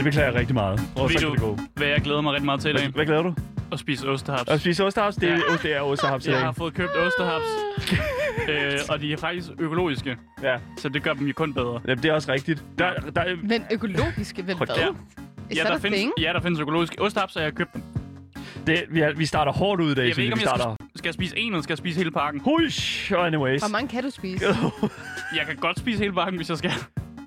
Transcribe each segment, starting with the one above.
det beklager jeg rigtig meget. Og så Ved kan du, det gå. hvad jeg glæder mig rigtig meget til i dag? Hvad, glæder du? At spise ostehaps. At spise ostehaps? Det, Ja. ja. det er ostehaps i Jeg dag. har fået købt ostehaps, øh, og de er faktisk økologiske, Ja, så det gør dem jo kun bedre. Jamen, det er også rigtigt. Der, der, Men økologiske, hvem Hold hvad? Ja. Is Ja, that der a findes, thing? ja, der findes økologiske ostehaps, og jeg har købt dem. det, vi, er, vi starter hårdt ud i dag, Jeg synes ved ikke, om vi jeg starter. skal, skal jeg spise en, eller skal jeg spise hele pakken? Hush, anyways. Hvor mange kan du spise? Jeg kan godt spise hele pakken, hvis jeg skal.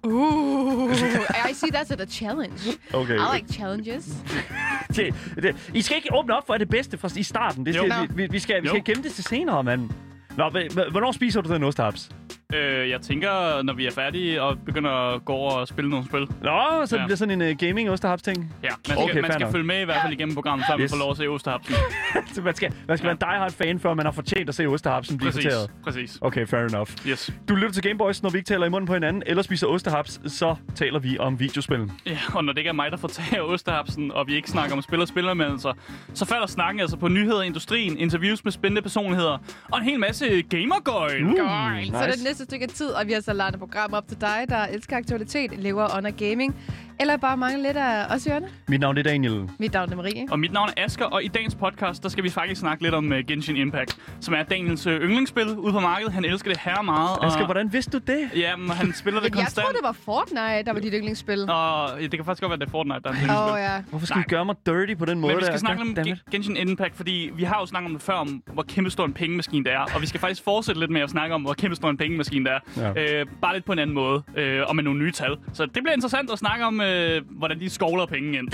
Uh, I see that's a challenge. Okay. I like challenges. Det, det, I skal ikke åbne op for det bedste fra i starten. Det skal, vi, vi, vi, skal, vi skal gemme det til senere, mand. Nå, hv- hv- hvornår spiser du den ostehaps? Øh, jeg tænker, når vi er færdige og begynder at gå over og spille nogle spil. Nå, så det Ja. bliver sådan en uh, gaming ostehaps ting. Ja, man skal, Okay, man skal nok. følge med i hvert fald igennem programmet, før yes. man får lov at se ostehapsen. Så man skal, man skal være en diehard fan, før man har fortjent at se ostehapsen blive Præcis, fortæret. præcis. Okay, fair enough. Yes. Du lytter til Gameboys, når vi ikke taler i munden på hinanden, eller spiser ostehaps, så taler vi om videospil. Ja, og når det ikke er mig, der af ostehapsen, og vi ikke snakker om spil og spilleranmeldelser, så falder snakken altså på nyheder i industrien, interviews med spændende personligheder, og en hel masse gamergøjl. Uh, Godt. nice. Så det det næste stykke tid, og vi har så lagt et program op til dig, der elsker aktualitet, lever under gaming, eller bare mangler lidt af os, Jørgen. Mit navn er Daniel. Mit navn er Marie. Og mit navn er Asker, og i dagens podcast, der skal vi faktisk snakke lidt om uh, Genshin Impact, som er Daniels uh, yndlingsspil ude på markedet. Han elsker det her meget. Og, Asger, hvordan vidste du det? Ja, men han spiller det Men jeg konstant. troede, det var Fortnite, der var dit yndlingsspil. Og ja, det kan faktisk godt være, det er Fortnite, der er hans Åh, yndlingsspil. ja. Hvorfor skal Nej. vi gøre mig dirty på den måde Men vi skal der? snakke om Genshin Impact, fordi vi har jo snakket om det før, om hvor kæmpe stor en pengemaskine det er. Og vi skal faktisk fortsætte lidt med at snakke om, hvor kæmpe stor en pengemaskine det er. Ja. Øh, bare lidt på en anden måde, øh, og med nogle nye tal. Så det bliver interessant at snakke om, øh, hvordan de skovler penge ind.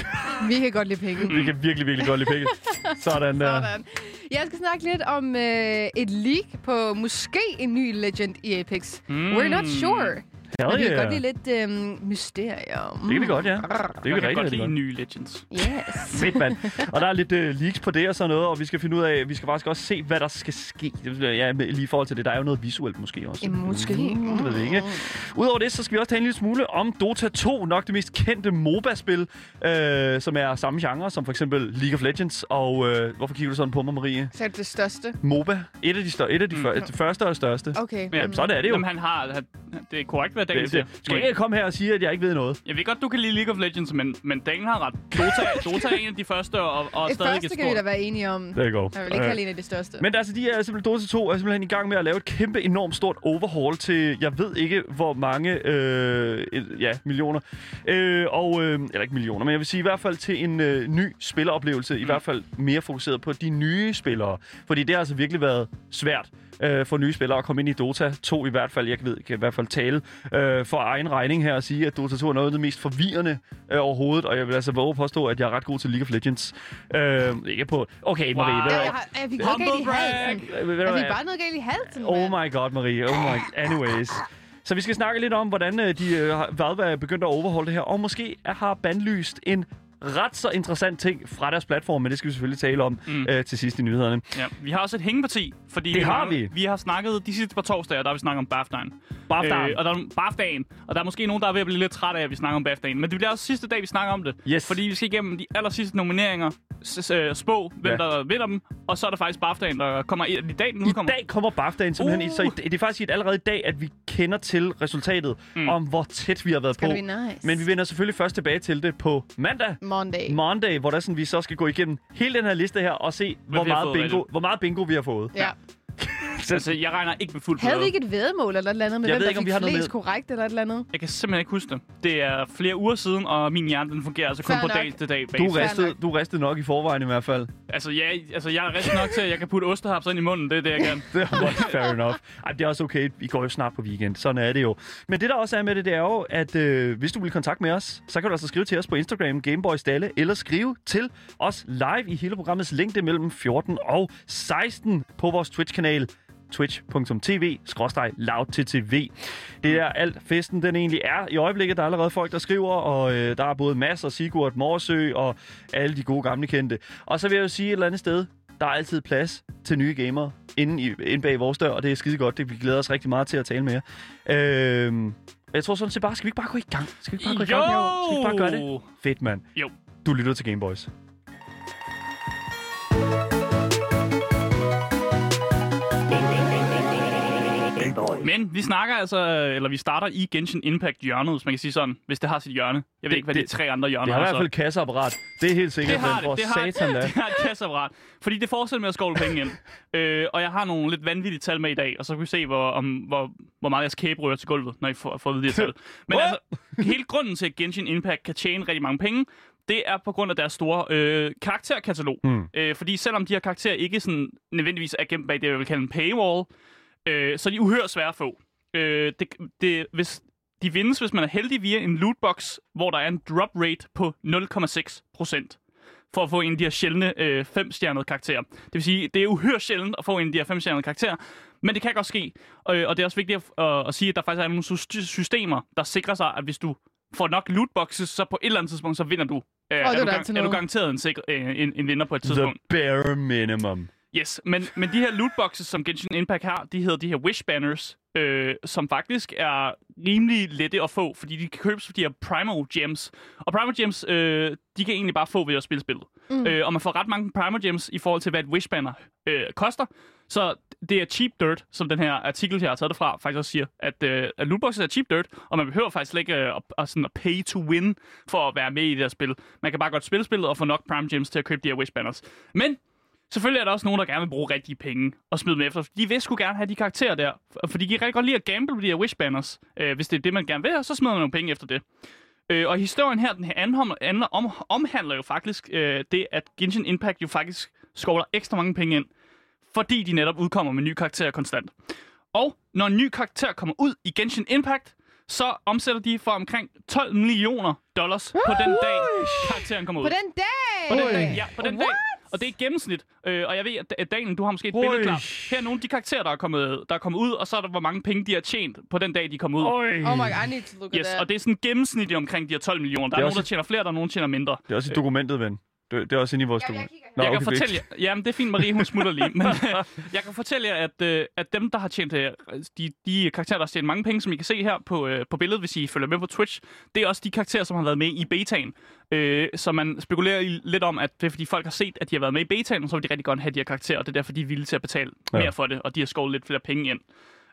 Vi kan godt lide penge. Vi kan virkelig, virkelig godt lide penge. Sådan der. Sådan. Jeg skal snakke lidt om øh, et leak på måske en ny legend i Apex. Mm. We're not sure. Hell Men vi kan yeah. godt lide lidt øh, mysterium. Det kan vi godt, ja. Det kan vi rigtig, godt lide nye Legends. Yes. Fedt, mand. Og der er lidt uh, leaks på det og sådan noget, og vi skal finde ud af, vi skal faktisk også se, hvad der skal ske. Det Ja, lige i forhold til det, der er jo noget visuelt måske også. Ja, måske. Mm, det ved jeg ikke. Udover det, så skal vi også tale en lille smule om Dota 2, nok det mest kendte MOBA-spil, øh, som er samme genre som for eksempel League of Legends. Og øh, hvorfor kigger du sådan på mig, Marie? Så er det det største. MOBA, et af de, stør- et af de Mm. før- det første og største. Okay. Ja, Mm. sådan er det jo. Jamen, han har... Det er korrekt, hvad Daniel siger. skal ikke komme her og sige, at jeg ikke ved noget. Jeg ved godt, du kan lide League of Legends, men, men Daniel har ret. Dota, Dota er en af de første, og, og Det stadig første et kan vi da være enige om. Det går. Jeg vil ikke kalde en af de største. Men altså, de er simpelthen, Dota 2 er simpelthen i gang med at lave et kæmpe, enormt stort overhaul til, jeg ved ikke, hvor mange øh, et- ja, millioner. Øh, og, øh, eller ikke millioner, men jeg vil sige i hvert fald til en øh, ny spilleroplevelse. Mm. I hvert fald mere fokuseret på de nye spillere. Fordi det har altså virkelig været svært øh, for nye spillere at komme ind i Dota 2 i hvert fald. Jeg ved, kan i hvert fald tale øh, for egen regning her og sige, at Dota 2 er noget af det mest forvirrende øh, overhovedet. Og jeg vil altså våge påstå, at jeg er ret god til League of Legends. Øh, ikke på... Okay, Marie. Wow. ved du hvad? er vi Er hvad? bare noget galt i halsen? Oh my god, Marie. Oh my... Anyways. Så vi skal snakke lidt om, hvordan øh, de øh, har- Valve er begyndt at overholde det her, og måske har bandlyst en ret så interessant ting fra deres platform, men det skal vi selvfølgelig tale om mm. øh, til sidst i nyhederne. Ja, vi har også et hængeparti, fordi Det har vi. vi har snakket de sidste par torsdager, der har vi snakket om BAFTA'en. BAFTA'en. Øh, og der er BAFTA'en, og der er måske nogen, der er ved at blive lidt træt af, at vi snakker om BAFTA'en. Men det bliver også sidste dag, vi snakker om det. Yes. Fordi vi skal igennem de aller sidste nomineringer, s- øh, spå, hvem Ja. der vinder dem, og så er der faktisk BAFTA'en, der kommer i, i dag, den I udkommer. dag kommer BAFTA'en simpelthen. Uh. Uh. Så i, det er faktisk i- allerede i dag, at vi kender til resultatet, mm. om hvor tæt vi har været Skal på. nice? Men vi vender selvfølgelig først tilbage til det på mandag. Monday. Monday, hvor der sådan, vi så skal gå igennem hele den her liste her og se, hvor meget, bingo, hvor meget bingo vi har fået. Ja. Altså, jeg regner ikke med fuld Havde vi plade. ikke et vedmål eller et eller andet med, Jeg hvem ved der ikke, om fik vi har noget flest med- korrekt eller et eller andet? Jeg kan simpelthen ikke huske det. Det er flere uger siden, og min hjerne den fungerer altså kun Fair på nok. dag til dag. Du basis. Ristede, nok. du ristede nok i forvejen i hvert fald. Altså, ja, altså, jeg er rigtig nok til, at jeg kan putte ostehaps ind i munden. Det er det, jeg kan. Det er fair enough. Ej, det er også okay. Vi går jo snart på weekend. Sådan er det jo. Men det, der også er med det, det er jo, at øh, hvis du vil kontakte med os, så kan du altså skrive til os på Instagram, Gameboys Dalle, eller skrive til os live i hele programmets længde mellem 14 og 16 på vores Twitch-kanal twitch.tv loudttv. Det er alt festen, den egentlig er. I øjeblikket der er allerede folk, der skriver, og øh, der er både Mads og Sigurd Morsø og alle de gode gamle kendte. Og så vil jeg jo sige et eller andet sted, der er altid plads til nye gamere inde, i, inde bag vores dør, og det er skide godt. Det, vi glæder os rigtig meget til at tale med jer. Øhm, jeg tror sådan set bare, skal vi ikke bare gå i gang? Skal vi ikke bare gå i gang? Skal vi ikke bare gøre det? Fedt, mand. Jo. Du lytter til Gameboys. Men vi snakker altså, eller vi starter i Genshin Impact hjørnet, hvis man kan sige sådan, hvis det har sit hjørne. Jeg ved Det- ikke, hvad de det- tre andre hjørner Det har i er. hvert fald kasseapparat. Det er helt sikkert, det har det, det har, satan da. det har et kasseapparat. Fordi det fortsætter med at skovle penge ind. øh, og jeg har nogle lidt vanvittige tal med i dag, og så kan vi se, hvor, om, hvor, hvor meget jeres kæbe rører til gulvet, når I får, får de her tal. Men What? altså, hele grunden til, at Genshin Impact kan tjene rigtig mange penge, det er på grund af deres store øh, karakterkatalog. Mm. Øh, fordi selvom de her karakterer ikke sådan nødvendigvis er gemt bag det, jeg vil kalde en paywall, øh, så er de uhørt svære at få. Øh, det, det, hvis, de vindes, hvis man er heldig via en lootbox, hvor der er en drop rate på 0,6 procent for at få en af de her sjældne øh, femstjernede karakterer. Det vil sige, det er uhyre sjældent at få en af de her femstjernede karakterer, men det kan godt ske. Og, og det er også vigtigt at, at, at sige, at der faktisk er nogle sy- systemer, der sikrer sig, at hvis du får nok lootboxes, så på et eller andet tidspunkt, så vinder du. Øh, det er, er du altid er du garanteret en, sikre, øh, en, en vinder på et The tidspunkt. bare minimum. Yes, men, men de her lootboxes, som Genshin Impact har, de hedder de her wish banners, øh, som faktisk er rimelig lette at få, fordi de kan købes for de her primal gems. Og primal gems, øh, de kan egentlig bare få ved at spille spillet. Mm. Øh, og man får ret mange primal gems i forhold til, hvad et wish banner øh, koster. Så det er cheap dirt, som den her artikel, jeg har taget det fra, faktisk også siger, at, øh, at lootboxes er cheap dirt, og man behøver faktisk ikke øh, at, at, sådan at pay to win for at være med i det her spil. Man kan bare godt spille spillet og få nok prime gems til at købe de her wish banners. Men Selvfølgelig er der også nogen, der gerne vil bruge rigtige penge og smide dem efter. De vil sgu gerne have de karakterer der, for- de kan rigtig godt lide at gamble på de her wish banners. Øh, hvis det er det, man gerne vil, og så smider man nogle penge efter det. Øh, og historien her, den her anhom, anler, om, omhandler jo faktisk øh, det, at Genshin Impact jo faktisk skovler ekstra mange penge ind, fordi de netop udkommer med nye karakterer konstant. Og når en ny karakter kommer ud i Genshin Impact, så omsætter de for omkring 12 millioner dollars på den dag, karakteren kommer ud. På den dag! På den dag, ja, på den dag. Og det er et gennemsnit. Øh, og jeg ved, at- Daniel, du har måske et billede Oj. klar. Her er nogle af de karakterer, der er, kommet, der er kommet ud, og så er der, hvor mange penge de har tjent på den dag, de kom ud. Øj. Oh my god, I need to look Yes, at that. og det er sådan gennemsnitligt omkring de her 12 millioner. Der Det er, er nogen, der tjener flere, der er nogen, der tjener mindre. Det er også i dokumentet, ven. Det, det er også inde i vores Ja, jeg dokument. Nå, jeg kan okay, fortælle jer, jamen det er fint, Marie, hun smutter lige, men jeg kan fortælle jer, at, øh, at dem, der har tjent, øh, de, de karakterer, der har tjent mange penge, som I kan se her på, øh, på billedet, hvis I følger med på Twitch, det er også de karakterer, som har været med i betaen. Øh, så man spekulerer lidt om, at det er fordi folk har set, at de har været med i betaen, og så vil de rigtig godt have de her karakterer, og det er derfor, de er villige til at betale Ja. mere for det, og de har skovlet lidt flere penge ind.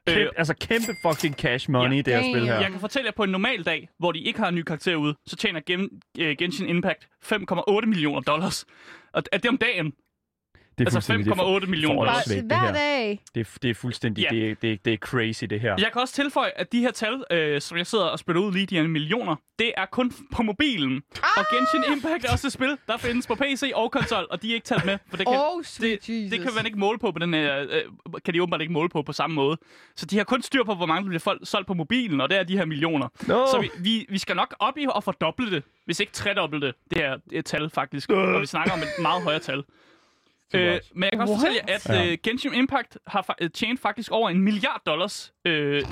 Kæmpe, Øh, altså kæmpe fucking cash money, Ja. det her spil her. jeg kan fortælle jer, på en normal dag, hvor de ikke har en ny karakter ude, så tjener Gen, øh, Genshin Impact 5,8 millioner dollars. Og er det om dagen? Det er Altså fuldstændig- det er 5,8 millioner dollars. Hver her. dag. Det er, det er fuldstændig, Ja. det, er, det, er, det er crazy, det her. Jeg kan også tilføje, at de her tal, øh, som jeg sidder og spiller ud lige, de her millioner, det er kun på mobilen. Ah! Og Genshin Impact er også et spil, der findes på PC og konsol, og de er ikke talt med. For det kan, Oh, sweet det, Jesus. det kan man ikke måle på på den her, øh, kan de åbenbart ikke måle på på samme måde. Så de har kun styr på, hvor mange der bliver folk solgt på mobilen, og det er de her millioner. No. Så vi, vi, vi skal nok op i at fordoble det, hvis ikke tredoble det, det her det tal faktisk. Og vi snakker om et meget højere tal. Øh, men jeg kan også What? fortælle jer, at øh, Genshin Impact har fa- øh, tjent faktisk over en milliard dollars, øh,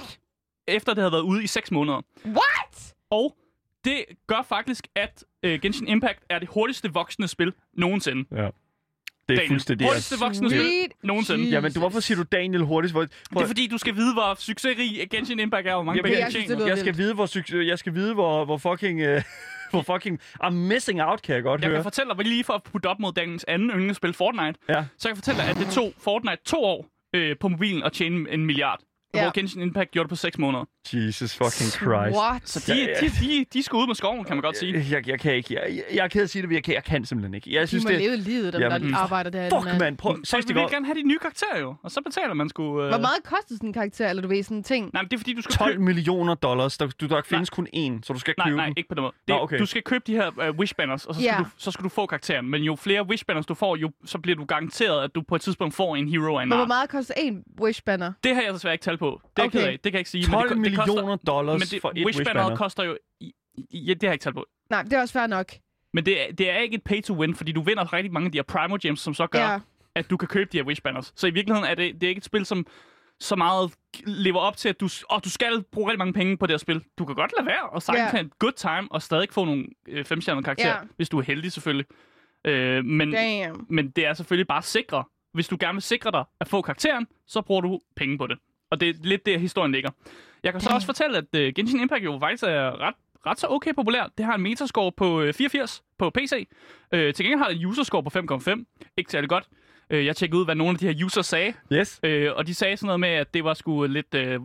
efter det havde været ude i 6 måneder. What? Og det gør faktisk, at øh, Genshin Impact er det hurtigste voksende spil nogensinde. Ja. Det er Daniel. fuldstændig... Hurtigste voksende spil nogensinde. Jamen, du, hvorfor siger du Daniel hurtigt? Hvor, Det er fordi, du skal vide, hvor succesrig Genshin Impact er, hvor mange Jamen, penge jeg synes, jeg skal vide, hvor, succes- jeg skal vide, hvor, hvor fucking... Uh, hvor fucking... I'm missing out, kan jeg godt Jeg høre. kan fortælle dig, lige for at putte op mod Daniels anden yndlingsspil, Fortnite, Ja. så jeg kan fortælle dig, at det tog Fortnite to år øh, på mobilen at tjene en milliard. Ja. Hvor Genshin Impact gjorde det på 6 måneder. Jesus fucking Christ. What? Så de, Ja, ja. de, de, de skal ud med skoven, kan man godt sige. Jeg, jeg kan ikke. Jeg, jeg, jeg er ked af at sige det, men jeg kan, jeg kan simpelthen ikke. Jeg De synes, må det... leve livet, dem Jamen, der arbejder der. Fuck, mand. Prøv, Så vi vil gerne have de nye karakterer jo, og så betaler man sgu... Øh... Hvor meget koster sådan en karakter, eller du ved, sådan en ting? Nej, men det er fordi, du skal 12 købe... millioner dollars. Der, du, der findes kun én, så du skal Nej, købe nej, den. ikke på den måde. Det, Nå, okay. Du skal købe de her uh, wish banners, og så skal, Ja. du, så skal du få karakteren. Men jo flere wish banners du får, jo, så bliver du garanteret, at du på et tidspunkt får en hero af en Men hvor meget koster en wish banner? Det har jeg desværre ikke tal på. Det er okay. Ked af. Det kan jeg ikke sige. 12 men det, det koster, millioner dollars men det, for et wish wish koster jo... i- i- Ja, det har jeg ikke tal på. Nej, det er også fair nok. Men det, er- det er ikke et pay to win, fordi du vinder rigtig mange af de her Primo Gems, som så gør, Ja. at du kan købe de her wish banners. Så i virkeligheden er det, det er ikke et spil, som så meget lever op til, at du, åh, du skal bruge rigtig mange penge på det her spil. Du kan godt lade være og sagtens have en good time og stadig få nogle øh, femstjernede karakterer, Ja. hvis du er heldig selvfølgelig. Øh, men, Damn. men det er selvfølgelig bare sikre. Hvis du gerne vil sikre dig at få karakteren, så bruger du penge på det. Og det er lidt der, historien ligger. Jeg kan så også fortælle, at uh, Genshin Impact jo faktisk er ret, ret så okay populær. Det har en metascore på øh, 84 på PC. Øh, til gengæld har det en userscore på 5,5. Ikke særlig godt. Øh, jeg tjekkede ud, hvad nogle af de her users sagde, Yes. øh, og de sagde sådan noget med, at det var sgu lidt øh,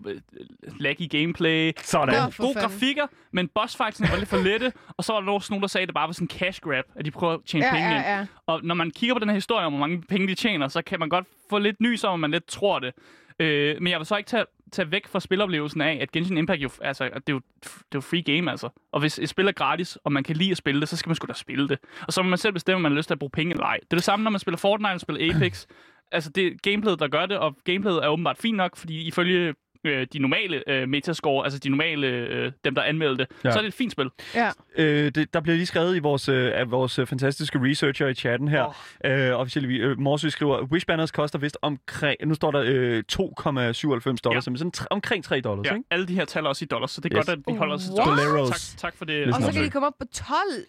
laggy gameplay, Sådan. For gode fanden. grafikker, men boss fightsene var lidt for lette, og så var der også nogen, der sagde, at det bare var sådan en cash grab, at de prøver at tjene Ja, penge ja, ja. Og når man kigger på den her historie om, hvor mange penge de tjener, så kan man godt få lidt nys om, at man lidt tror det. Øh, men jeg vil så ikke tage, tage væk fra spiloplevelsen af, at Genshin Impact jo, altså, det er jo, det er jo free game, altså. Og hvis et spil er gratis, og man kan lide at spille det, så skal man sgu da spille det. Og så må man selv bestemme, om man har lyst til at bruge penge eller ej. Det er det samme, når man spiller Fortnite og spiller Apex. altså, det er gameplayet, der gør det, og gameplayet er åbenbart fint nok, fordi ifølge øh, de normale øh, metascore, altså de normale, øh, dem der anmeldte det, Ja. så er det et fint spil. Ja. Øh, det, der bliver lige skrevet i vores, øh, af vores øh, fantastiske researcher i chatten her. Oh. Øh, officielt, øh, Morsø skriver, Wish Banners koster vist omkring, nu står der øh, 2,97 dollars, Ja. ja. sådan omkring 3 dollars, Ja, ikke? alle de her tal er også i dollars, så det er Yes. godt, at vi holder os til dollars. Tak, tak for det. Listen Og så kan de komme op på 12.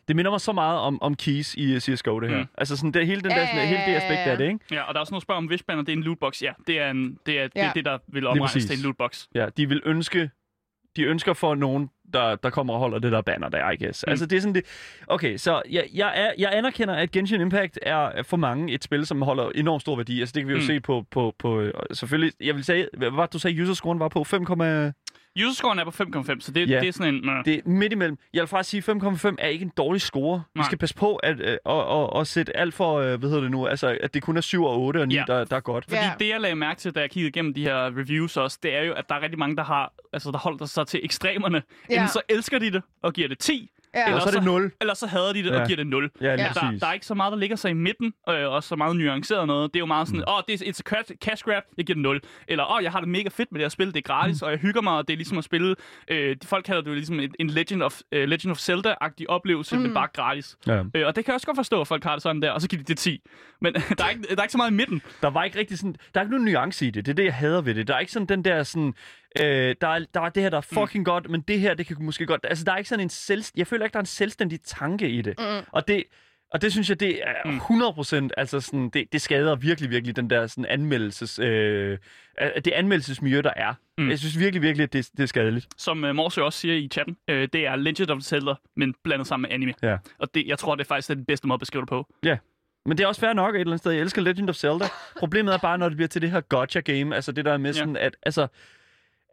Det minder mig så meget om, om keys i uh, CSGO, det her. Mm. Altså sådan, det, hele, den der, sådan, hele det aspekt af det, ikke? Ja, og der er også noget spørg om Wishbanner, det er en lootbox. Ja, det er, en, det, er, det, Ja. er det, der vil omregnes til en lootbox. Ja, de vil ønske, de ønsker for nogen, der, der kommer og holder det der banner der, I guess. Mm. Altså det er sådan det... Okay, så jeg, jeg, er, jeg anerkender, at Genshin Impact er for mange et spil, som holder enormt stor værdi. Altså det kan vi jo Mm. se på, på, på... øh, Selvfølgelig, jeg vil sige, hvad var du sagde, user-scoren var på 5, Userscoren er på 5,5, så det, Ja. det er sådan en... Uh, det er midt imellem. Jeg vil faktisk sige, 5,5 er ikke en dårlig score. Vi Nej. skal passe på at, øh, at, at, at sætte alt for, øh, hvad hedder det nu, altså at det kun er 7 og 8 og 9, Ja. der, der er godt. fordi Ja. det, jeg lagde mærke til, da jeg kiggede igennem de her reviews også, det er jo, at der er rigtig mange, der har, altså, der holder sig til ekstremerne. Ja. Enten så elsker de det og giver det 10, Ja. Eller så er det 0. eller så hader de det Ja. og giver det 0. Ja, lige Ja. Der, præcis. der er ikke så meget, der ligger sig i midten, øh, og så meget nuanceret noget. Det er jo meget sådan, åh, mm. oh, det er it's a cash- cash grab, jeg giver det 0. Eller, åh, oh, jeg har det mega fedt med det her spil, det er gratis, mm. og jeg hygger mig, og det er ligesom at spille, øh, de folk kalder det jo ligesom en, en Legend of, uh, Legend of Zelda-agtig oplevelse, mm. men bare gratis. Ja. Øh, og det kan jeg også godt forstå, at folk har det sådan der, og så giver de det 10. Men der, er ikke, der er ikke så meget i midten. Der var ikke rigtig sådan... Der er ikke nogen nuance i det. Det er det, jeg hader ved det. Der er ikke sådan den der sådan... Øh, der, er, der er det her, der er fucking mm. godt, men det her, det kan måske godt... Altså, der er ikke sådan en selv... Jeg føler ikke, der er en selvstændig tanke i det. Mm. Og det... Og det synes jeg, det er 100%, altså sådan, det, det skader virkelig, virkelig den der sådan anmeldelses, øh, øh, det anmeldelsesmiljø, der er. Mm. Mm. Jeg synes virkelig, virkelig, at det, det er skadeligt. Som uh, Morsø også siger i chatten, øh, det er Legend of Zelda, men blandet sammen med anime. Ja. Og det, jeg tror, det er faktisk den bedste måde at beskrive det på. Men det er også fair nok et eller andet sted. Jeg elsker Legend of Zelda. Problemet er bare, når det bliver til det her gotcha game, altså det der er med Ja. sådan, at altså,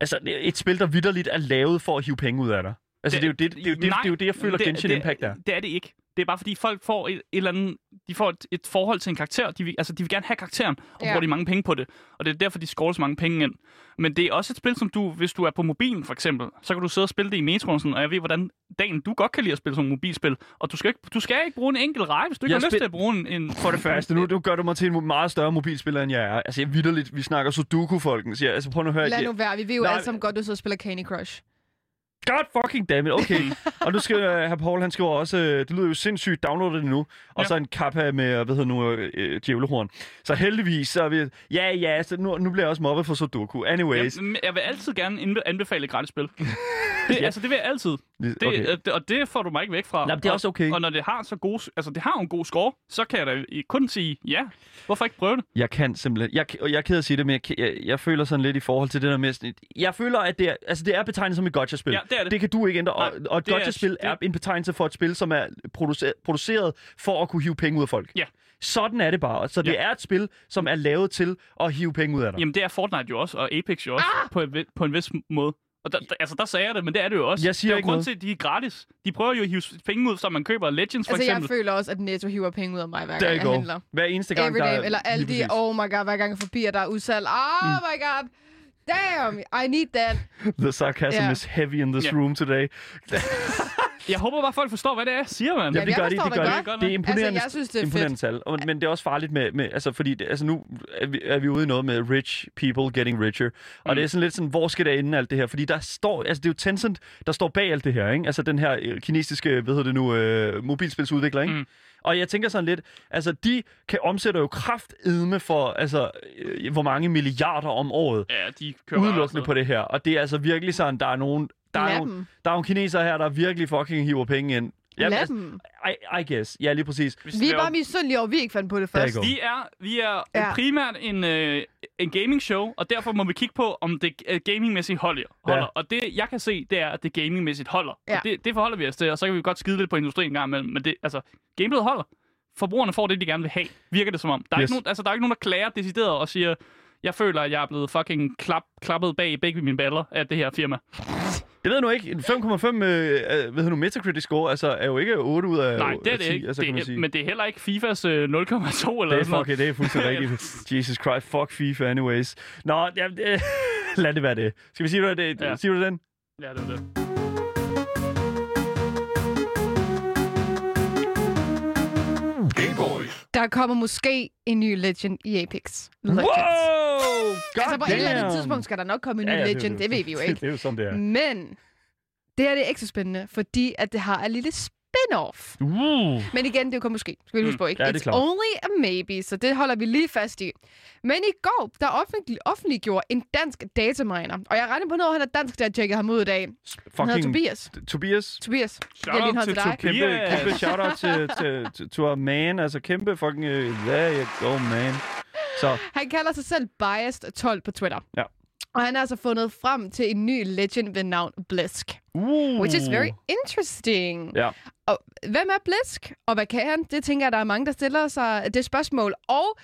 altså et spil, der vidderligt er lavet for at hive penge ud af dig. Altså det, det, er, jo det, det, er, jo det, Nej, det er jo det, jeg føler, det, Genshin det, Impact er. Det er det ikke. Det er bare fordi folk får et, et eller andet, de får et, et forhold til en karakter. De vil, altså, de vil gerne have karakteren, og Ja. bruger de mange penge på det. Og det er derfor, de scorer så mange penge ind. Men det er også et spil, som du, hvis du er på mobilen for eksempel, så kan du sidde og spille det i metroen, og, sådan, og jeg ved, hvordan dagen du godt kan lide at spille sådan nogle mobilspil. Og du skal ikke, du skal ikke bruge en enkelt rej, hvis du ikke Jeg har lyst spil- til at bruge en... en For det første, nu du gør du mig til en meget større mobilspiller, end jeg er. Altså, jeg vidderligt, vi snakker Sudoku-folken. Så jeg, altså, prøv nu at høre. Lad jeg- nu være. Vi ved jo Nej. alle sammen godt, du så spiller Candy Crush. God fucking damn it. Okay. og nu skal uh, herr Paul, han skriver også, uh, det lyder jo sindssygt, download det nu. Og Ja. så en kappa med, hvad hedder nu, uh, djævlehorn. Så heldigvis, så er vi, ja, ja, så nu, nu bliver jeg også mobbet for Sudoku. Anyways. jeg, jeg vil altid gerne anbefale gratis spil. Det, Ja. Altså, det vil jeg altid. Det, okay. okay. det, og det får du mig ikke væk fra. Nej, det er og, også okay. Og når det har så gode, altså det har en god score, så kan jeg da kun sige ja. Hvorfor ikke prøve det? Jeg kan simpelthen... Jeg, og jeg er ked at sige det, men jeg, jeg, jeg føler sådan lidt i forhold til det der med... Jeg føler, at det er, altså det er betegnet som et gotcha-spil. Ja, det er det. Det kan du ikke ændre. Og, Nej, og et det er- gotcha-spil er, det- en betegnelse for et spil, som er produceret, produceret for at kunne hive penge ud af folk. Ja. Sådan er det bare. Så det Ja. er et spil, som er lavet til at hive penge ud af dig. Jamen, det er Fortnite jo også, og Apex jo også, ah! på, på en vis måde. Og der, der, altså, der sagde jeg det, men det er det jo også. Jeg siger det er jo grund noget. til, at de er gratis. De prøver jo at hive penge ud, så man køber Legends for Altså, jeg eksempel. føler også, at Netto hiver penge ud af mig, hver Der gang jeg handler. Hver eneste gang, der Everyday, er... eller Aldi. præcis. Oh my god, hver gang jeg er forbi, og der er udsalg. Oh my god. Damn, I need that. The sarcasm Ja. is heavy in this Ja. room today. Jeg håber bare, folk forstår, hvad det er, siger, mand. Ja, det jeg gør de, forstår det gør det de. Det er Altså, imponerende, Altså, jeg synes, det er imponerende tal. Og, men det er også farligt med, med altså fordi, det, altså nu er vi, er vi ude i noget med rich people getting richer. Og Mm. det er sådan lidt sådan, hvor skal det ende alt det her? Fordi der står, altså det er jo Tencent, der står bag alt det her, ikke? Altså den her øh, kinesiske, hvad hedder det nu, øh, mobilspilsudvikler, ikke? Mm. Og jeg tænker sådan lidt, altså de kan omsætte jo kraftedme for, altså, øh, hvor mange milliarder om året, Ja, de kører udelukkende afsted. på det her. Og det er altså virkelig sådan, der er nogen, der er, nogle, der er nogle kinesere her, der virkelig fucking hiver penge ind. Lad altså, dem. I, I guess. Ja, lige præcis. Hvis Vi det er bare misundelige over, vi ikke fandt på det først. Vi er, vi er Ja. primært en, øh, en gaming show, og derfor må vi kigge på, om det øh, gamingmæssigt holder. holder. Ja. Og det, jeg kan se, det er, at det gamingmæssigt holder. Ja. Og det, det forholder vi os til, og så kan vi godt skide lidt på industrien en gang imellem. Men det, altså, gameplayet holder. forbrugerne får det, de gerne vil have. Virker det som om. Der er, Yes. ikke, nogen, altså, der er ikke nogen, der klager decideret og siger, jeg føler, at jeg er blevet fucking klap, klappet bag i begge mine baller af det her firma. Det ved jeg nu ikke. En 5,5 øh, hvad hedder nu, Metacritic score altså, er jo ikke 8 ud af Nej, det er det 10, ikke. Altså, det kan er, sige. men det er heller ikke FIFAs øh, 0,2 eller det er, sådan noget. fuck, det er fuldstændig rigtigt. Jesus Christ, fuck FIFA anyways. Nå, ja, det, lad det være det. Skal vi sige, hvad det Ja. ja. Siger du den? Ja, det er det. Der kommer måske en ny Legend i Apex. Legends. Wow! God Altså på et eller andet damn. tidspunkt skal der nok komme en ny Ja, ja, det Legend, jo- det ved vi jo ikke. Det er jo sådan, det er. Men det her det er ikke så spændende, fordi at det har en lille spin-off. Uh. Men igen, det er jo kun måske. Skal vi huske på, ikke? Ja, det er It's klart. only a maybe, så det holder vi lige fast i. Men i går, der offentlig, offentliggjorde en dansk dataminer. Og jeg regner på noget, han er dansk, der tjekket ham ud i dag. Han hedder Fucking Tobias. Tobias. Tobias. Shout jeg til til dig. Kæmpe, Yes. kæmpe shout-out til, til, til, our man. Altså kæmpe fucking... Uh, there you go, man. Så, Han kalder sig selv Biased12 på Twitter. Ja. Og han har altså fundet frem til en ny legend ved navn Blisk. uh. Which is very interesting. Ja. Og hvem er Blisk? Og hvad kan han? Det tænker jeg, der er mange, der stiller sig det spørgsmål. Og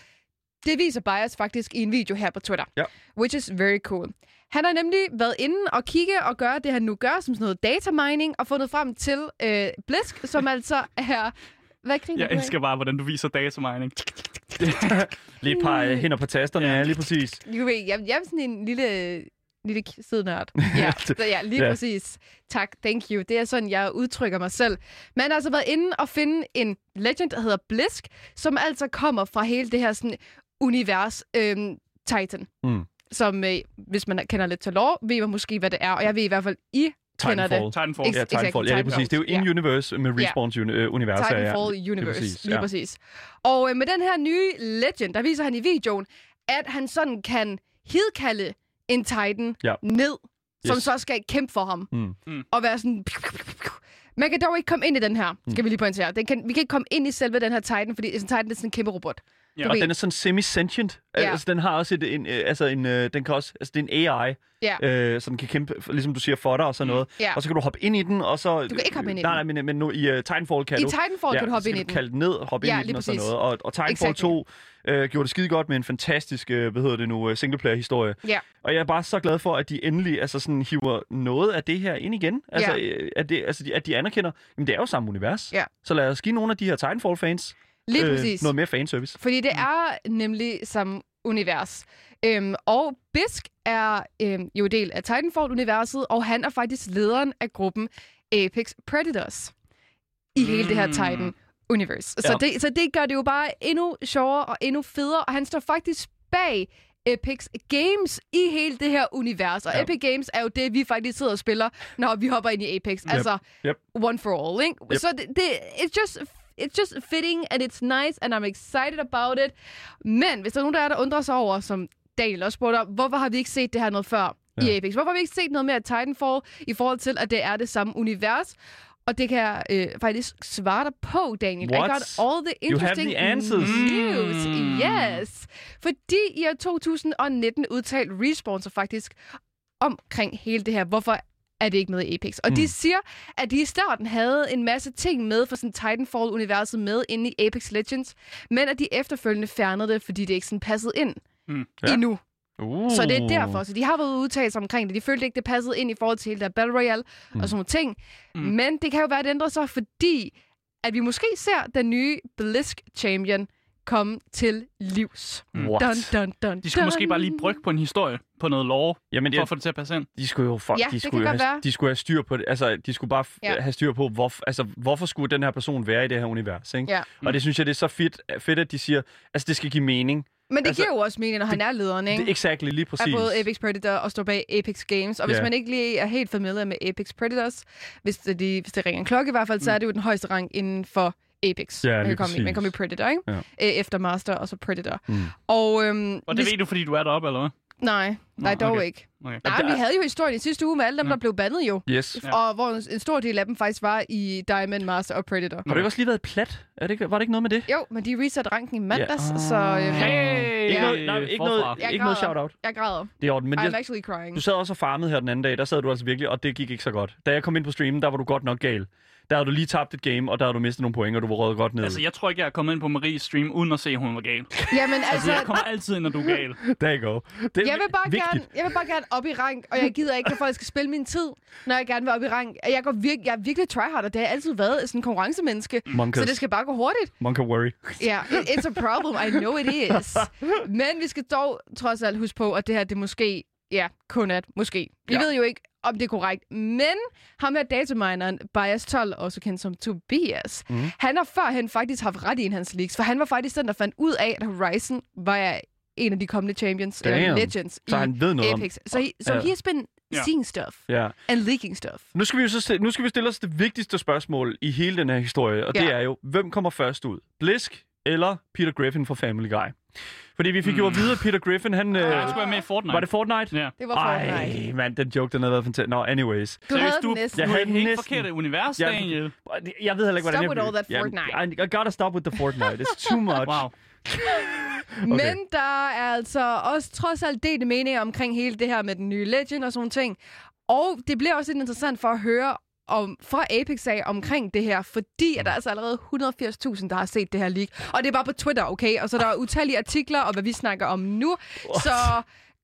det viser Bias faktisk i en video her på Twitter. Ja. Which is very cool. Han har nemlig været inde og kigge og gøre det, han nu gør, som sådan noget data mining, og fundet frem til øh, Blisk, som altså er... Hvad griner Jeg du af? elsker bare, hvordan du viser datamining. Lige et par øh, hænder på tasterne, ja, lige præcis. Du ved, jeg, jeg er sådan en lille, lille sidenørd. Ja, så ja, lige ja. præcis. Tak, thank you. Det er sådan, jeg udtrykker mig selv. Man har altså været inde og finde en legend, der hedder Blisk, som altså kommer fra hele det her sådan, univers øhm, Titan. Mm. Som, øh, hvis man kender lidt til lore, ved man måske, hvad det er. Og jeg ved i hvert fald, I Titanfall. det. Titanfall. Ex- Ja, Exactly, Titanfall. Ja, det er præcis. Det er jo Ja. in-universe med Ja. Respawns uni- øh, univers. ja, ja. Titanfall Lige Universe, præcis, lige ja. præcis. Og øh, med den her nye legend, der viser han i videoen, at han sådan kan hidkalde en Titan Ja. ned, som Yes. så skal kæmpe for ham. Mm. Mm. Og være sådan... Man kan dog ikke komme ind i den her, skal vi lige pointere. Den kan, vi kan ikke komme ind i selve den her Titan, fordi en Titan er sådan en kæmpe robot. Ja. Og den er sådan semi-sentient. Ja. Altså, den har også et, en, øh, altså en, øh, den kan også, altså det er en AI, Ja. øh, som kan kæmpe, ligesom du siger, for dig og sådan noget. Ja. Og så kan du hoppe ind i den, og så... Du kan ikke hoppe ind i nej, den. Nej, men, men nu, i uh, Titanfall kan I du. Titanfall kan du hoppe så ind i den. kalde den ned, hoppe Ja, ind i den og sådan noget. Og, og Titanfall Exactly. 2 øh, gjorde det skide godt med en fantastisk, øh, hvad hedder det nu, øh, singleplayer-historie. Ja. Og jeg er bare så glad for, at de endelig altså sådan, hiver noget af det her ind igen. Altså, Ja. øh, at, det, altså de, at de anerkender, jamen det er jo samme univers. Ja. Så lad os give nogle af de her Titanfall-fans Lige præcis. noget mere fanservice. Fordi det er nemlig samme univers. Øhm, og Bisk er øhm, jo del af Titanfall-universet, og han er faktisk lederen af gruppen Apex Predators i hele det her Mm. Titan-univers. Så, Ja. det, så det gør det jo bare endnu sjovere og endnu federe, og han står faktisk bag Epic Games i hele det her univers. Og ja. Epic Games er jo det, vi faktisk sidder og spiller, når vi hopper ind i Apex. Yep. Altså, Yep. one for all, ikke? Yep. Så det, det, it's just it's just fitting, and it's nice, and I'm excited about it. Men hvis der er nogen, der er der undrer sig over, som Daniel også spurgte om, hvorfor har vi ikke set det her noget før ja. I Apex? Hvorfor har vi ikke set noget mere af Titanfall i forhold til, at det er det samme univers? Og det kan jeg øh, faktisk svare dig på, Daniel. What? I got all the You have interesting the answers. news. Mm. Yes. Fordi i år 2019 udtalte Respawn sig faktisk omkring hele det her. Hvorfor er det ikke med i Apex? Og mm. De siger, at de i starten havde en masse ting med for sådan Titanfall-universet med inde i Apex Legends, men at de efterfølgende fjernede det, fordi det ikke sådan passede ind Mm. Ja. endnu. Uh. Så det er derfor. Så de har været udtalt omkring det. De følte ikke, det passede ind i forhold til der Battle Royale mm. og sådan nogle ting. Mm. Men det kan jo være, at det ændrer sig, fordi at vi måske ser den nye Blisk Champion komme til livs. What? Dun, dun, dun, De skulle dun. måske bare lige brygge på en historie, på noget lore, Jamen, for jeg, at få det til at passe ind. de skulle jo fuck, Ja, de skulle jo have, være. de skulle have styr på det. Altså, de skulle bare f- Ja. have styr på, hvor, altså, hvorfor skulle den her person være i det her univers, ikke? Ja. Og det synes jeg, det er så fedt, fedt, at de siger, altså, det skal give mening. Men det Altså, giver jo også mening, når han er lederen, ikke? Det er exactly, lige er præcis. både Apex Predator og står bag Apex Games. Og hvis Ja. man ikke lige er helt familiar med Apex Predators, hvis det, de, hvis det ringer en klokke i hvert fald, så er det jo den højeste rang inden for Apex. Ja, man, lige kan komme i, man kommer i Predator, ikke? Ja. Efter Master og så Predator. Mm. Og, øhm, Og det hvis, ved du, fordi du er deroppe, eller hvad? Nej, nej, dog okay. ikke. Okay. Nej, der- vi havde jo historien i sidste uge med alle dem, Ja. der blev bandet jo. Yes. Ja. Og hvor en, stor del af dem faktisk var i Diamond, Master og Predator. Har du ikke også lige været plat? Er det, ikke- var det ikke noget med det? Jo, men de reset ranken i mandags, Ja. så øhm, Hey! Ikke noget, nej, ikke noget. Jeg ikke noget shout-out. jeg græder. Det er orden, men I'm jeg, actually crying. du sad også og farmede her den anden dag. Der sad du altså virkelig, og det gik ikke så godt. Da jeg kom ind på streamen, der var du godt nok gal. Der har du lige tabt et game, og der har du mistet nogle point, og du var røget godt ned. Altså, jeg tror ikke, jeg er kommet ind på Maries stream, uden at se, at hun var gal. Jamen Altså, altså, jeg kommer altid ind, når du er gal. There you go. Det er jeg vil, bare vigtigt. gerne, jeg vil bare gerne op i rank, og jeg gider ikke, at folk skal spille min tid, når jeg gerne vil op i rank. Jeg, går virke, jeg er virkelig tryhard, og det har jeg altid været sådan en konkurrencemenneske. Monkas. Så det skal bare gå hurtigt. Monka worry. Ja, yeah, it's a problem. I know it is. Men vi skal dog trods alt huske på, at det her, det måske, ja, kun et måske. Vi Ja. ved jo ikke, om det er korrekt. Men ham her datamineren, Bias 12, også kendt som Tobias, mm. han har førhen faktisk haft ret i en hans leaks, for han var faktisk den, der fandt ud af, at Horizon var en af de kommende champions, eller Damn. legends Så i han ved noget om- Apex. So, he, so Ja. he's been Ja. seeing stuff Ja. and leaking stuff. Nu skal vi jo så nu skal vi stille os det vigtigste spørgsmål i hele den her historie, og det Ja. er jo, hvem kommer først ud? Blisk eller Peter Griffin fra Family Guy? Fordi vi fik jo at vide, at Peter Griffin, han... Øh, Han skulle være med i Fortnite. var det Fortnite? Ja. Det var Fortnite. Ej, mand, den joke, den havde været fantastisk. Nå, anyways. Du havde Seriøst, den du, næsten. Jeg havde helt næsten. forkert univers, Jeg- Daniel. Jeg ved heller ikke, hvordan Stop jeg... with all that Fortnite. I, I gotta stop with the Fortnite. It's too much. Wow. Okay. Men der er altså også trods alt delte meninger omkring hele det her med den nye Legend og sådan ting. Og det bliver også lidt interessant for at høre om, fra Apex af omkring det her, fordi at der er altså allerede 180.000, der har set det her leak. Og det er bare på Twitter, okay? Og så der er utallige artikler, og hvad vi snakker om nu. Så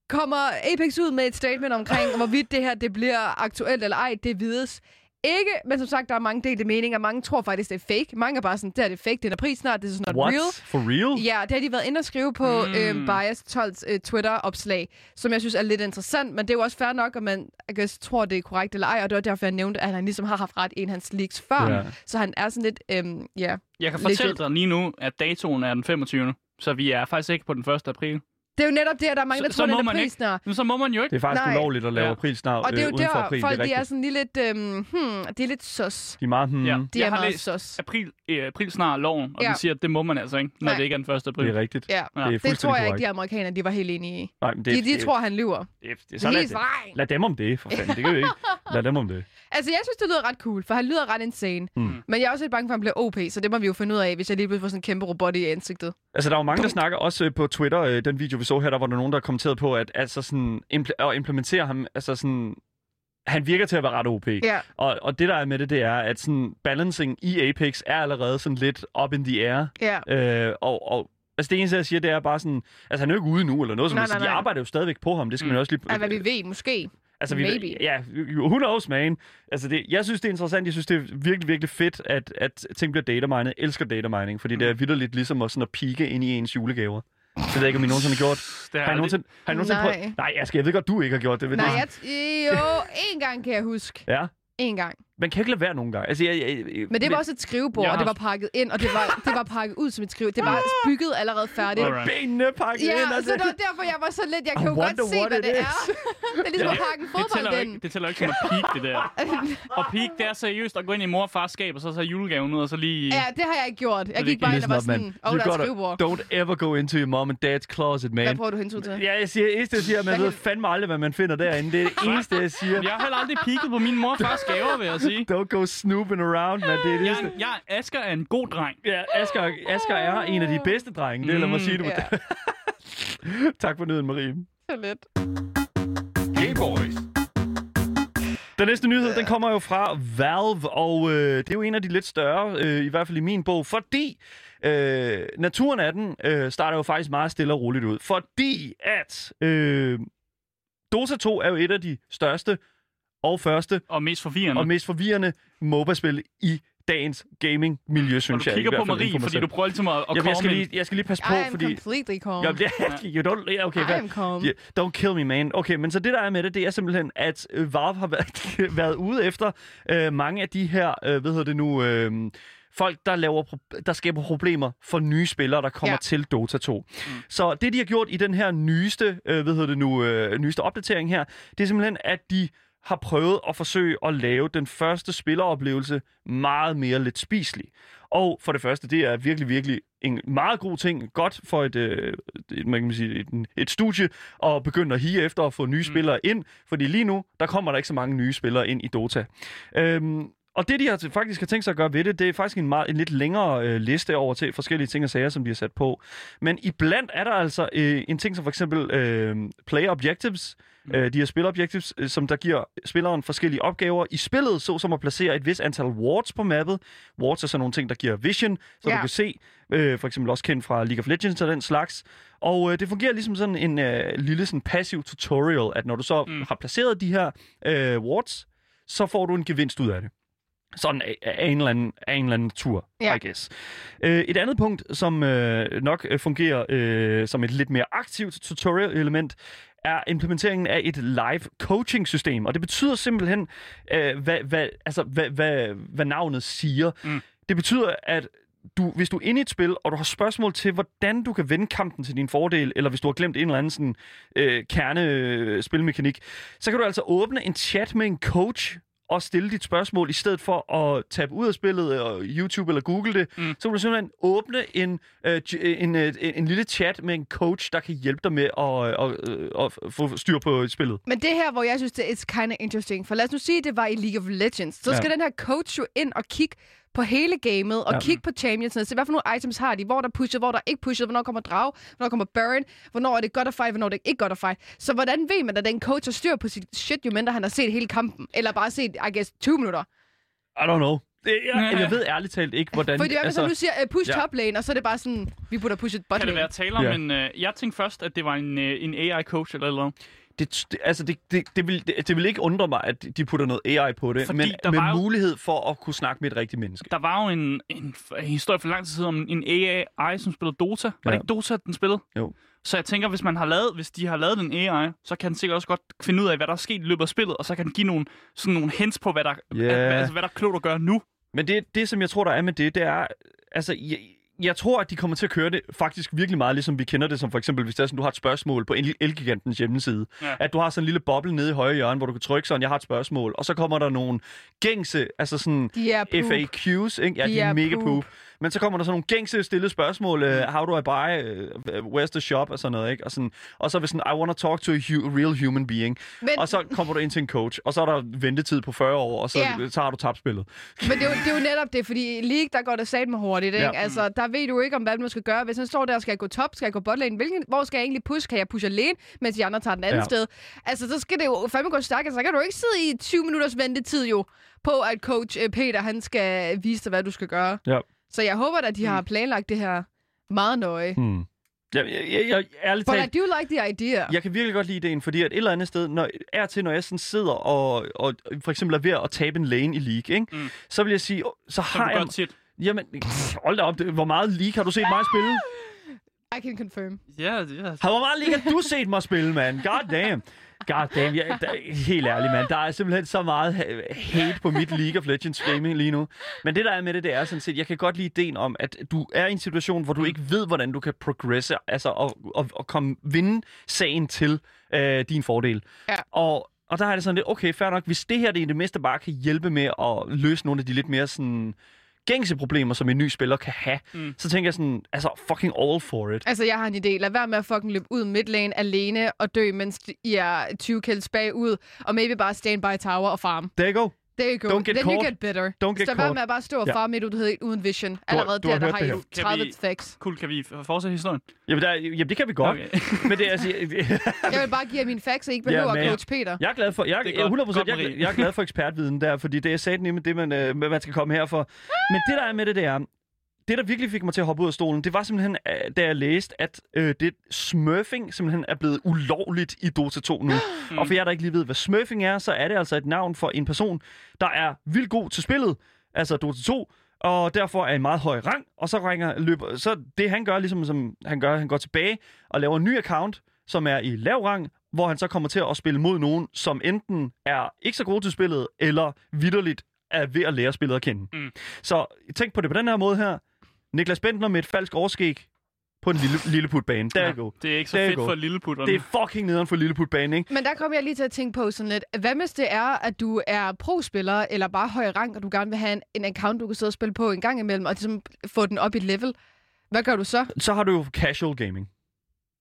kommer Apex ud med et statement omkring, hvorvidt det her det bliver aktuelt eller ej, det vides ikke. Men som sagt, der er mange delte meninger. Mange tror faktisk, det er fake. Mange er bare sådan, det er det fake, det er pris snart, det er sådan not What? real. For real? Ja, det har de været inde og skrive på Mm. øhm, Bias 12's øh, Twitter-opslag, som jeg synes er lidt interessant, men det er jo også fair nok, at man I guess, tror, det er korrekt eller ej, og det var derfor, jeg nævnte, at han ligesom har haft ret i en af hans leaks før, ja. så han er sådan lidt, øhm, ja. Jeg kan fortælle Legit. dig lige nu, at datoen er den 25. Så vi er faktisk ikke på den 1. april. Det er jo netop det, at der er mange, der Så- tror, så det er snart. Men så må man jo Det ikke. er faktisk Nej. ulovligt at lave Ja. april snart Og det er øh, jo for der, april. folk det er de er sådan lige lidt, øhm, hmm, de er lidt sus. De er meget, hmm, Ja. De Jeg er har meget læst sus. april, øh, april snart loven, og Ja. den siger, at det må man altså ikke, når Nej. det ikke er den 1. april. det er rigtigt. Ja, Det er Det det tror jeg ikke, de amerikanere, de var helt enige i. Nej, men det, De, de det, tror, han lyver. det, det, det, Det så er lad, det, lad dem om det, for fanden. Det kan vi ikke. Lad dem om det. Altså, jeg synes, det lyder ret cool, for han lyder ret insane. Mm. Men jeg er også lidt bange for, at han bliver OP, så det må vi jo finde ud af, hvis jeg lige pludselig får sådan en kæmpe robot i ansigtet. Altså, der er jo mange, der snakker også øh, på Twitter, øh, den video, vi så her, der var der nogen, der kommenterede på, at altså sådan, impl- at implementere ham, altså sådan, han virker til at være ret OP. Ja. Og, og det, der er med det, det er, at sådan, balancing i Apex er allerede sådan lidt up in the air. Ja. Øh, og, og altså, det eneste, jeg siger, det er bare sådan, altså, han er jo ikke ude nu, eller noget som Nej, nej, De arbejder jo stadigvæk på ham, det skal Mm. man også lige... Af hvad vi ved, måske. Altså, vi, Maybe. Ja, who knows, man. Altså, det, jeg synes, det er interessant. Jeg synes, det er virkelig, virkelig fedt, at, at ting bliver datamined. Jeg elsker datamining, fordi mm. det er vildt ligesom at, sådan at pike ind i ens julegaver. Det ved jeg ikke, om I nogensinde har gjort. Det Har I nogensinde, har I nogensinde Nej. prøvet? Nej, Asger, jeg ved godt, du ikke har gjort det. men Nej, er jeg t- jo, en gang kan jeg huske. Ja, En gang. Man kan ikke lade være nogen gange. Altså, jeg, jeg, jeg, Men det var også et skrivebord, Jeg og det var pakket ind, og det var, det var pakket ud som et skrive. Det var bygget allerede færdigt. Alright. benene pakket Ja, ind. Altså. så det var derfor, jeg var så lidt. Jeg I kan jo godt se, hvad det is. er. Det er ligesom at pakke en Det fodbold jo ind. det tæller ikke som at peak, det der. Og peak, det er seriøst at gå ind i mor og fars skab, og så tage julegaven ud, og så lige... Ja, det har jeg ikke gjort. Jeg det gik bare ind og var sådan, åh, You der er skrivebord. Don't ever go into your mom and dad's closet, Hvad man. prøver du hensyn til? Ja, jeg siger, eneste, jeg siger, man Hvad ved fandme aldrig, hvad man finder derinde. Det er det eneste, jeg siger. Jeg har heller aldrig peaket på min mor og fars gaver, vil jeg sige. Don't go snooping around, man. Det er det Jeg, jeg, Asger er en god dreng. Ja, Asger, Asger er en af de bedste drenge. Det lad mig Mm. sige det. Ja, tak for nyheden, Marie. så lidt. Gameboys. Den næste nyhed, den kommer jo fra Valve, og øh, det er jo en af de lidt større, øh, i hvert fald i min bog, fordi øh, naturen af den øh, starter jo faktisk meget stille og roligt ud. Fordi at øh, Dota 2 er jo et af de største og første Og mest forvirrende. og mest forvirrende MOBA-spil i dagens gaming-miljø, og synes du jeg. i kigger hvert på fald Marie, for fordi selv. du prøver ligesom at, at Jamen, jeg, skal komme lige, jeg skal lige passe på, I am fordi... completely calm. Jamen, det, you don't, ja, okay, I hvad, am calm. Yeah, don't kill me, man. Okay, men så det, der er med det, det er simpelthen, at øh, Valve har været, været ude efter øh, mange af de her, øh, hvad hedder det nu, øh, folk, der, laver, der skaber problemer for nye spillere, der kommer. Ja. til Dota 2. Mm. Så det, de har gjort i den her nyeste, øh, hvad hedder det nu, øh, nyeste opdatering her, det er simpelthen, at de har prøvet at forsøge at lave den første spilleroplevelse meget mere lidt spiselig. Og for det første, det er virkelig, virkelig en meget god ting. Godt for et, øh, man kan sige, et, et studie at begynde at hige efter at få nye mm. spillere ind. Fordi lige nu, der kommer der ikke så mange nye spillere ind i Dota. Øhm, Og det, de har faktisk har tænkt sig at gøre ved det, det er faktisk en, meget, en lidt længere øh, liste over til forskellige ting og sager, som de har sat på. Men iblandt er der altså øh, en ting som for eksempel øh, player objectives, øh, de her spilobjectives, øh, som der giver spilleren forskellige opgaver i spillet, såsom at placere et vis antal wards på mappet. Wards er sådan nogle ting, der giver vision, så Ja. du kan se, øh, for eksempel også kendt fra League of Legends og den slags. Og øh, det fungerer ligesom sådan en øh, lille sådan passiv tutorial, at når du så mm. Mm. har placeret de her øh, wards, så får du en gevinst ud af det. Sådan af, en, eller anden, af en eller anden tur, Ja. I guess. Øh, et andet punkt, som øh, nok øh, fungerer øh, som et lidt mere aktivt tutorial-element, er implementeringen af et live coaching-system. Og det betyder simpelthen, øh, hvad, hvad, altså, hvad, hvad, hvad navnet siger. Mm. Det betyder, at du, hvis du er inde i et spil, og du har spørgsmål til, hvordan du kan vende kampen til din fordel, eller hvis du har glemt en eller anden sådan, øh, kerne-spilmekanik, så kan du altså åbne en chat med en coach og stille dit spørgsmål, i stedet for at tabe ud af spillet, og YouTube eller Google det, mm. Så kan du simpelthen åbne en, øh, j- en, øh, en, en lille chat med en coach, der kan hjælpe dig med at, at, at, at få styr på spillet. Men det her, hvor jeg synes, det er kind of interesting, for lad os nu sige, at det var i League of Legends, så Ja. skal den her coach jo ind og kigge på hele gamet, og Ja. kigge på championsene, se hvad for nogle items har de, hvor der pusher, hvor der ikke pusher, hvornår kommer drag, hvornår kommer burn, hvornår er det godt at fight, hvornår er det ikke godt at fight. Så hvordan ved man, at den coach har styr på sit shit, jo mindre han har set hele kampen, eller bare set, I guess, 20 minutter? I don't know. Det, jeg, jeg ved ærligt talt ikke, hvordan... Fordi altså, som du siger, uh, push ja. top lane, og så er det bare sådan, vi putter push et bot Kan det lane. være tale om Ja. en... Øh, jeg tænkte først, at det var en, øh, en AI-coach eller noget. Det, det, altså det, det, det, vil, det, det vil ikke undre mig, at de putter noget AI på det, Fordi men der med var jo- mulighed for at kunne snakke med et rigtigt menneske. Der var jo en, en, en historie for lang tid siden om en AI, som spillede Dota. Var Ja. det ikke Dota, den spillede? Jo. Så jeg tænker, hvis man har lavet, hvis de har lavet den AI, så kan den sikkert også godt finde ud af, hvad der er sket i løbet af spillet, og så kan den give nogle, sådan nogle hints på, hvad der, hvad, altså, hvad der er klogt at gøre nu. Men det, det, som jeg tror, der er med det, det er... Altså, jeg, jeg tror, at de kommer til at køre det faktisk virkelig meget, ligesom vi kender det, som for eksempel, hvis det er sådan, du har et spørgsmål på El- Elgigantens hjemmeside. Ja. At du har sådan en lille boble nede i højre hjørne, hvor du kan trykke sådan, jeg har et spørgsmål, og så kommer der nogle gængse, altså sådan De er. FAQs, ikke? Ja, de, De er er mega poop. poop. Men så kommer der sådan nogle gængse stille spørgsmål, uh, how do I buy, uh, where's the shop, og sådan noget, ikke? Og, sådan, og så vi sådan, I want to talk to a hu- real human being. Men, Og så kommer du ind til en coach, og så er der ventetid på 40 år, og så, Ja. så har du tabt spillet. Men det er, jo, det er jo netop det, fordi League, der går det sat med hurtigt, ikke? Ja. Altså, der ved du ikke, om hvad man skal gøre. Hvis han står der, skal jeg gå top, skal jeg gå botlane, hvilken, hvor skal jeg egentlig push? Kan jeg pushe alene, mens de andre tager den anden Ja. sted? Altså, så skal det jo fandme gå stærkt. Så kan du ikke sidde i 20 minutters ventetid jo, på at coach øh, Peter, han skal vise dig, hvad du skal gøre. Ja. Så jeg håber at de har planlagt det her meget nøje. Hmm. Jeg, jeg, jeg, jeg, ærligt But talt, I do like the idea. jeg kan virkelig godt lide ideen, fordi at et eller andet sted, når, er til, når jeg sådan sidder og, og for eksempel er ved at tabe en lane i League, ikke? Mm. så vil jeg sige, så Som har du jeg... godt tit. Jamen, hold da op, det, hvor meget League har du set mig spille? I can confirm. Ja, ja. Har, hvor meget League har du set mig spille, mand? God damn. God damn, jeg, der, helt ærligt, mand. Der er simpelthen så meget ha- hate på mit League of Legends gaming lige nu. Men det, der er med det, det er sådan set, jeg kan godt lide ideen om, at du er i en situation, hvor du ikke ved, hvordan du kan progresse, altså og, og, og komme, vinde sagen til øh, din fordel. Ja. Og, og der er det sådan lidt, okay, fair nok, hvis det her det i det mindste bare kan hjælpe med at løse nogle af de lidt mere sådan gængse problemer, som en ny spiller kan have, mm. Så tænker jeg sådan, altså fucking all for it. Altså, jeg har en idé. Lad være med at fucking løbe ud midlane alene og dø, mens I er 20 kills bagud. Og maybe bare stand by tower og farm. There you go. There you go. Don't get Then caught. you get better. Don't get caught. med at bare stå og Ja. farme midt ud helt uden vision. har- Allerede du har der, der hørt har I her. jo Kan 30 vi- facts. Cool, kan vi fortsætte historien? Jamen, der, jamen det kan vi godt. Okay. Men det er altså... Jeg vil bare give jer mine facts, så I ikke behøver Ja, coach Peter. Jeg er glad for, jeg, er jeg, godt. 100%, Godt, jeg, er- jeg er glad for ekspertviden der, fordi det er sat nemlig det, man, øh, man skal komme her for. Men det, der er med det, det er, det, der virkelig fik mig til at hoppe ud af stolen, det var simpelthen, øh, da jeg læste, at øh, det smurfing simpelthen er blevet ulovligt i Dota 2 nu. Og for jer, der ikke lige ved, hvad smurfing er, så er det altså et navn for en person, der er vildt god til spillet, altså Dota 2, og derfor er en meget høj rang, og så ringer løber, så det han gør, ligesom som han gør, han går tilbage og laver en ny account, som er i lav rang, hvor han så kommer til at spille mod nogen, som enten er ikke så gode til spillet, eller vidderligt er ved at lære spillet at kende. Mm. Så tænk på det på den her måde her. Niklas Bentner med et falsk overskæg på en lille, lille putbane. Der Ja, go. Det er ikke så fedt go. for lilleputterne. Det er fucking nederen for lille putbane, ikke? Men der kommer jeg lige til at tænke på sådan lidt, hvad hvis det er, at du er pro-spiller, eller bare høj rank, og du gerne vil have en, en account, du kan sidde og spille på en gang imellem, og ligesom få den op i et level? Hvad gør du så? Så har du jo casual gaming,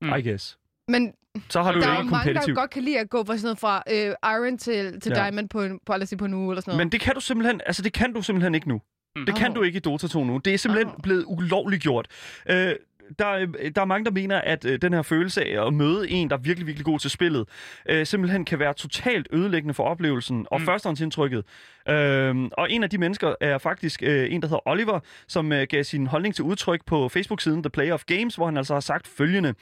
Mm. I guess. Men Så har du der jo er jo ikke mange, der godt kan lide at gå fra sådan noget fra øh, Iron til, til Ja. Diamond på, en, på, lad os sige, på en uge eller sådan noget. Men det kan du simpelthen, altså det kan du simpelthen ikke nu. Det kan du ikke i Dota 2 nu. Det er simpelthen Åh. blevet ulovligt gjort. Øh, der, er- der er mange, der mener, at øh, den her følelse af at møde en, der er virkelig, virkelig god til spillet, øh, simpelthen kan være totalt ødelæggende for oplevelsen og mm. førstehåndsindtrykket. Øh, og en af de mennesker er faktisk øh, en, der hedder Oliver, som øh, gav sin holdning til udtryk på Facebook-siden The Player of Games, hvor han altså har sagt følgende.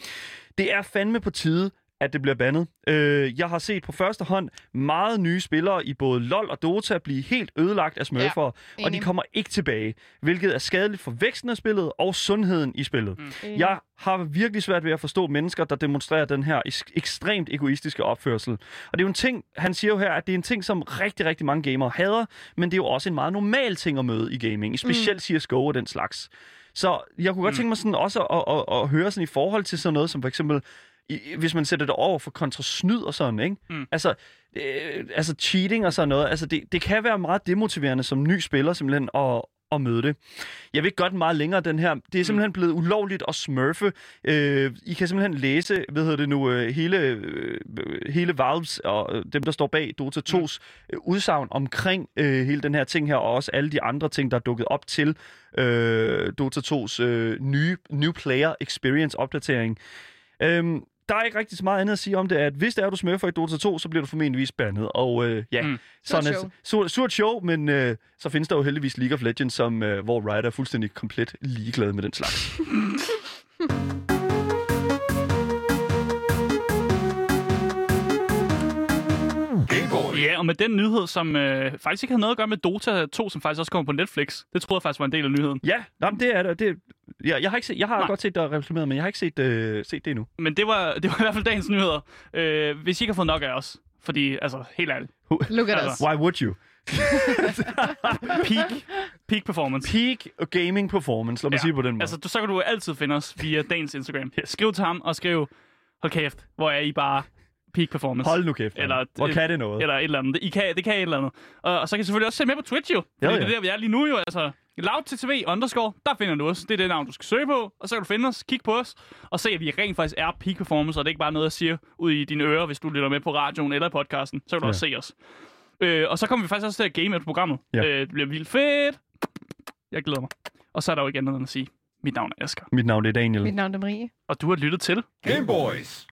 Det er fandme på tide, at det bliver bandet. Øh, jeg har set på første hånd meget nye spillere i både LoL og Dota blive helt ødelagt af smurfer, og de kommer ikke tilbage, hvilket er skadeligt for væksten af spillet og sundheden i spillet. Mm. Enig. Jeg har virkelig svært ved at forstå mennesker, der demonstrerer den her ek- ekstremt egoistiske opførsel. Og det er jo en ting, han siger jo her, at det er en ting, som rigtig, rigtig mange gamere hader, men det er jo også en meget normal ting at møde i gaming, specielt CSGO og den slags. Så jeg kunne godt Mm. tænke mig sådan også at, at, at høre sådan i forhold til sådan noget som for eksempel, hvis man sætter det over for kontra snyd og sådan, ikke? Mm. Altså, øh, altså cheating og sådan noget, altså det, det kan være meget demotiverende som ny spiller simpelthen at, at møde det. Jeg vil ikke godt meget længere den her. Det er simpelthen blevet ulovligt at smurfe. Øh, I kan simpelthen læse, hvad hedder det nu, øh, hele, øh, hele Valves og øh, dem, der står bag Dota 2's øh, udsagn omkring øh, hele den her ting her, og også alle de andre ting, der er dukket op til øh, Dota 2's øh, nye New Player Experience opdatering. Øhm, der er ikke rigtig så meget andet at sige om det, at hvis det er, du smurfer i Dota 2, så bliver du formentligvis bandet. Og øh, ja, Mm. sådan Surt et show. surt, surt show, men øh, så findes der jo heldigvis League of Legends, som, øh, hvor Riot er fuldstændig komplet ligeglad med den slags. Ja, og med den nyhed, som øh, faktisk ikke havde noget at gøre med Dota 2, som faktisk også kommer på Netflix. Det troede jeg faktisk var en del af nyheden. ja, nej, men det er det. det ja, jeg har, ikke set, jeg har Nej. godt set dig reklameret, men jeg har ikke set, øh, set det endnu. Men det var, det var i hvert fald dagens nyheder. Øh, hvis I ikke har fået nok af os. Fordi, altså, helt ærligt. Look at Altså, us. Why would you? Peak, peak performance. Peak gaming performance, lad mig Ja, sige på den måde. Altså, du, så kan du altid finde os via dagens Instagram. Skriv til ham og skriv, hold kæft, hvor er I bare peak performance. Hold nu kæft. Eller- Eller, Hvor kan det noget? Eller et eller andet. I kan, det kan et eller andet. Og, og så kan I selvfølgelig også se med på Twitch jo. Fordi Ja, det er der, vi er lige nu jo. Altså, loudttv underscore, der finder du os. Det er det navn, du skal søge på. Og så kan du finde os, kigge på os, og se, at vi rent faktisk er peak performance, og det er ikke bare noget, jeg siger ud i dine ører, hvis du lytter med på radioen eller i podcasten. Så kan du Ja. også se os. Øh, og så kommer vi faktisk også til at game efter programmet. Ja. Øh, det bliver vildt fedt. Jeg glæder mig. Og så er der jo ikke andet end at sige, mit navn er Asger. Mit navn er Daniel. Mit navn er Marie. Og du har lyttet til Game Boys.